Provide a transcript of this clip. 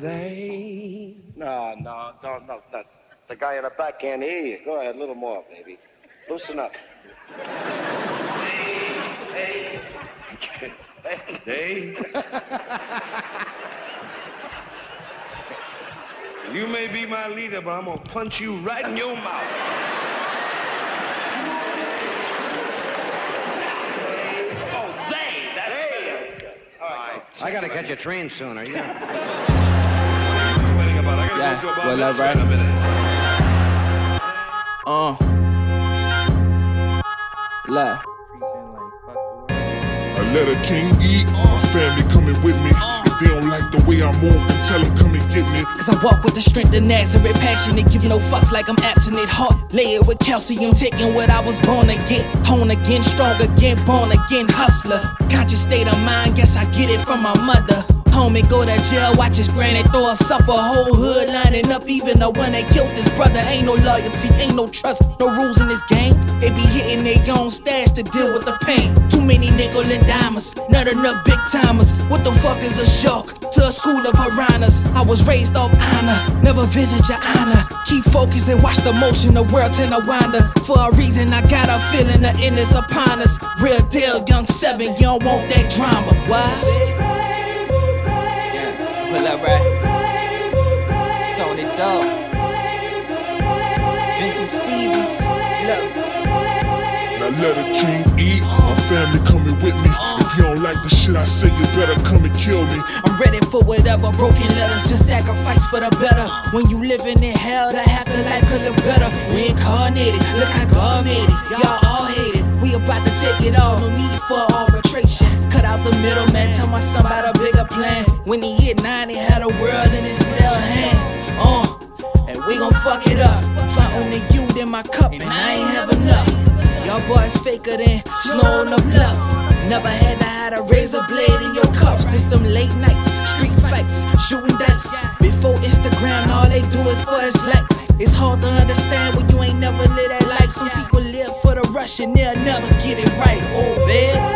they? No, no, no, no. That, the guy in the back can't hear you. Go ahead, a little more, baby. Loosen up. Hey, hey. They? you may be my leader, but I'm gonna punch you right in your mouth. Oh, they. That's hey. All right. I gotta catch a train sooner. Yeah. Waiting well, mitzvah alright. in a minute. Uh. Love. I let a king eat, my family coming with me. If they don't like the way I move, then tell them come and get me. Cause I walk with the strength of Nazareth, passionate, give you no fucks like I'm abstinent. Heart layered with calcium, taking what I was born to get. Hone again, strong again, born again, hustler. Conscious state of mind, guess I get it from my mother. Homie go to jail, watch his granny throw a supper. Whole hood lining up, even the one that killed his brother. Ain't no loyalty, ain't no trust, no rules in this game. They be hitting their own stash to deal with the pain. Too many nickel and diamonds, not enough big timers. What the fuck is a shock to a school of piranhas? I was raised off honor, never visit your honor. Keep focused and watch the motion, the world tend to wander. For a reason, I got a feeling the end is upon us. Real deal, young seven, you don't want that drama. Why? Yeah, pull up right. Tony Dark. Vincent Stevens. Look. Now let a king eat, my family coming with me. If you don't like the shit I say, you better come and kill me. I'm ready for whatever broken letters, just sacrifice for the better. When you living in hell, the afterlife could look better. Reincarnated, look how God made it. Y'all all hate it. We about to take it all, no need for arbitration. The middleman, tell my son about a bigger plan. When he hit nine, he had a world in his little hands. Uh, and we gon' fuck it up. Fountain only you, in my cup, and I ain't have enough. Y'all boys faker than snow on the bluff. Never had to hide a razor blade in your cuffs. Just them late nights, street fights, shooting dice. Before Instagram, all they do is for his likes. It's hard to understand when you ain't never lived that life. Some people live for the rush and they'll never get it right. Oh, babe.